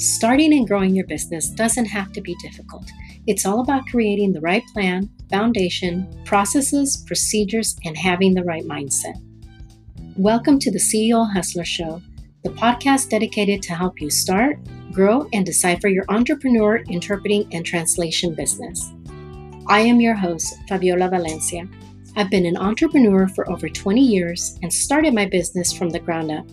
Starting and growing your business doesn't have to be difficult. It's all about creating the right plan, foundation, processes, procedures, and having the right mindset. Welcome to the CEO Hustler Show, the podcast dedicated to help you start, grow, and decipher your entrepreneur interpreting and translation business. I am your host, Faviola Valencia. I've been an entrepreneur for over 20 years and started my business from the ground up,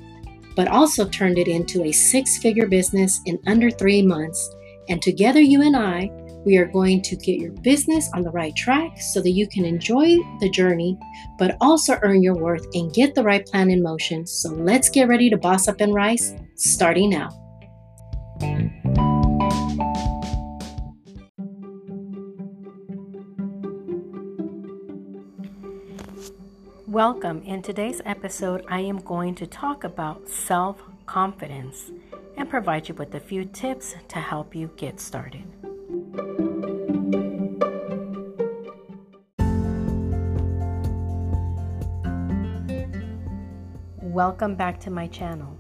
but also turned it into a six figure business in under three months. And together, you and I, we are going to get your business on the right track so that you can enjoy the journey, but also earn your worth and get the right plan in motion. So let's get ready to boss up and rise starting now. Welcome. In today's episode, I am going to talk about self confidence and provide you with a few tips to help you get started. Welcome back to my channel.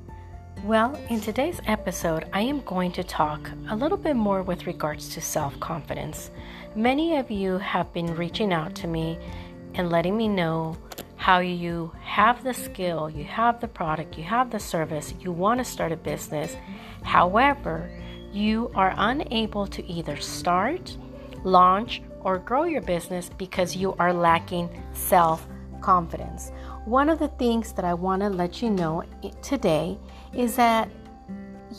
Well, in today's episode, I am going to talk a little bit more with regards to self confidence. Many of you have been reaching out to me and letting me know how you have the skill, you have the product, you have the service, you want to start a business. However, you are unable to either start, launch, or grow your business because you are lacking self confidence. One of the things that I want to let you know today is that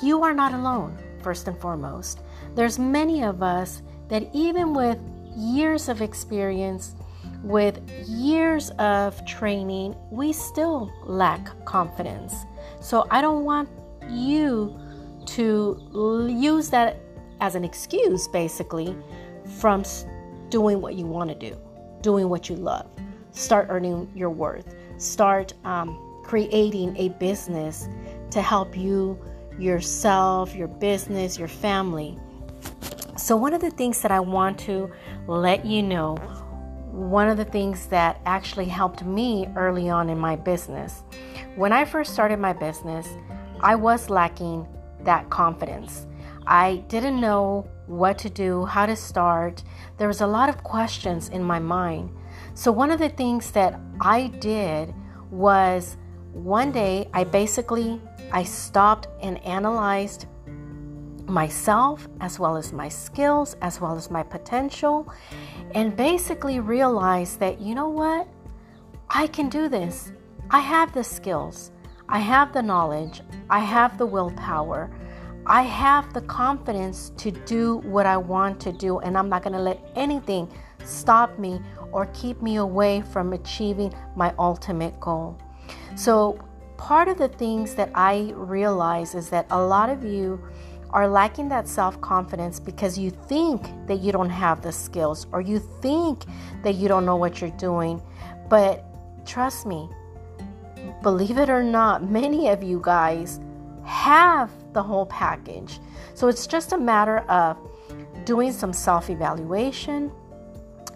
you are not alone, first and foremost. There's many of us that even with years of experience, with years of training, we still lack confidence. So I don't want you to use that as an excuse, basically, from doing what you want to do, doing what you love. Start earning your worth. Start um, creating a business to help you, yourself, your business, your family. So, one of the things that I want to let you know one of the things that actually helped me early on in my business. When I first started my business, I was lacking that confidence. I didn't know what to do, how to start. There was a lot of questions in my mind. So one of the things that I did was one day I basically I stopped and analyzed myself as well as my skills as well as my potential and basically realize that, you know what? I can do this. I have the skills, I have the knowledge, I have the willpower, I have the confidence to do what I want to do, and I'm not going to let anything stop me or keep me away from achieving my ultimate goal. So, part of the things that I realize is that a lot of you are lacking that self confidence because you think that you don't have the skills or you think that you don't know what you're doing. But trust me, believe it or not, many of you guys have the whole package. So it's just a matter of doing some self evaluation,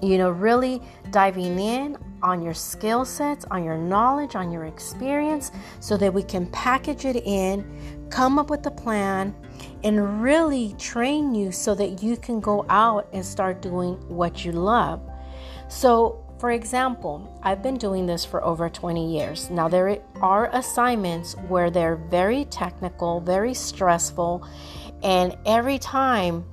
you know, really diving in on your skill sets, on your knowledge, on your experience, so that we can package it in, come up with a plan, and really train you so that you can go out and start doing what you love. So, for example, I've been doing this for over 20 years. Now, there are assignments where they're very technical, very stressful, and every time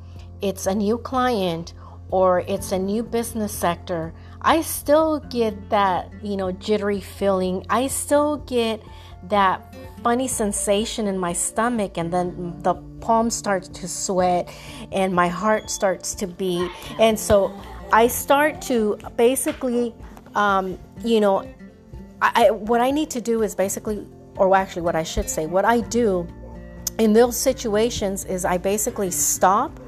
it's a new client or it's a new business sector, I still get that, you know, jittery feeling. I still get that funny sensation in my stomach and then the palm starts to sweat and my heart starts to beat. And so i start to basically um, you know I, what i need to do is basically or actually what i should say what i do in those situations is i basically stop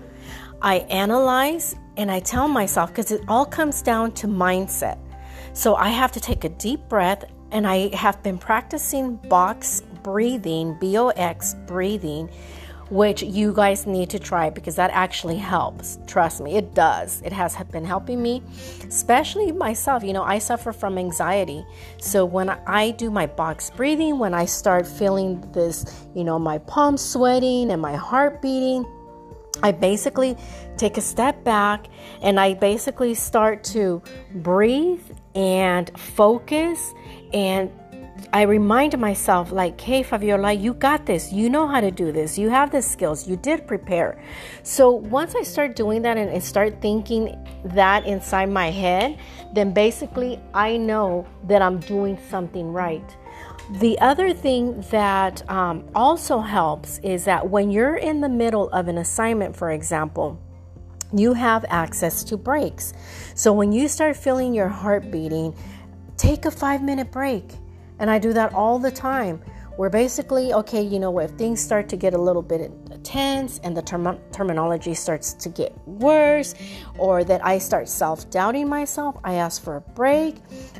i analyze and i tell myself because it all comes down to mindset. So i have to take a deep breath and I have been practicing box breathing, BOX breathing, which you guys need to try because that actually helps. Trust me, it does. It has been helping me, especially myself. You know, I suffer from anxiety. So when I do my box breathing, when I start feeling this, you know, my palms sweating and my heart beating, I basically take a step back and I basically start to breathe and focus and I remind myself, like, hey, Faviola, you got this. You know how to do this. You have the skills. You did prepare. So once I start doing that and, start thinking that inside my head, then basically I know that I'm doing something right. The other thing that um, also helps is that when you're in the middle of an assignment, for example, you have access to breaks. So when you start feeling your heart beating, take a five minute break and I do that all the time. Where basically, okay, you know, if things start to get a little bit tense and the term- terminology starts to get worse, or that I start self doubting myself, I ask for a break.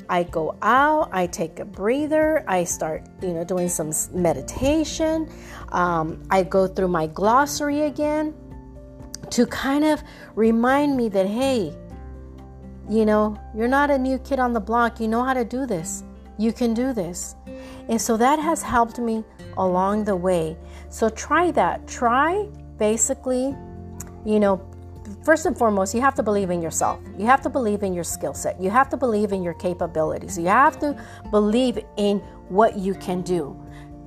I go out, I take a breather, I start, you know, doing some meditation. Um, I go through my glossary again to kind of remind me that, hey, you know, you're not a new kid on the block. You know how to do this. You can do this. And so that has helped me along the way. So try that. Try basically, you know, first and foremost, you have to believe in yourself. You have to believe in your skill set. You have to believe in your capabilities. You have to believe in what you can do.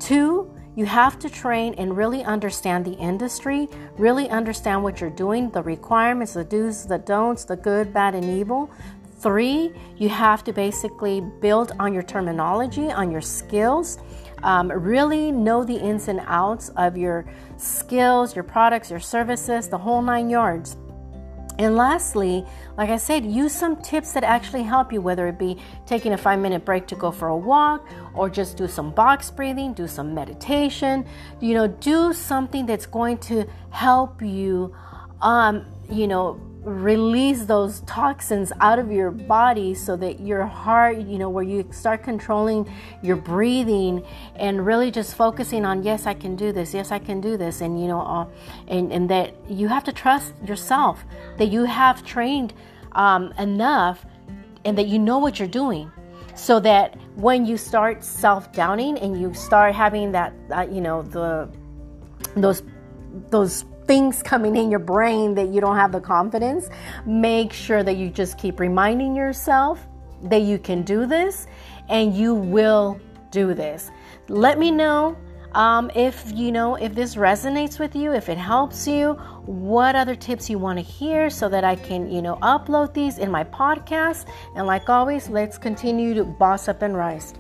Two, you have to train and really understand the industry, really understand what you're doing, the requirements, the do's, the don'ts, the good, bad, and evil, Three, you have to basically build on your terminology, on your skills. Um, really know the ins and outs of your skills, your products, your services, the whole nine yards. And lastly, like I said, use some tips that actually help you, whether it be taking a five minute break to go for a walk or just do some box breathing, do some meditation, you know, do something that's going to help you, um, you know, release those toxins out of your body so that your heart, you know, where you start controlling your breathing and really just focusing on, yes, I can do this, yes, I can do this, and you know, uh, and, and that you have to trust yourself, that you have trained um, enough and that you know what you're doing so that when you start self-doubting and you start having that uh, you know the those those things coming in your brain that you don't have the confidence, make sure that you just keep reminding yourself that you can do this and you will do this. Let me know um, if you know if this resonates with you, if it helps you, what other tips you want to hear so that I can, you know, upload these in my podcast. And like always, let's continue to boss up and rise.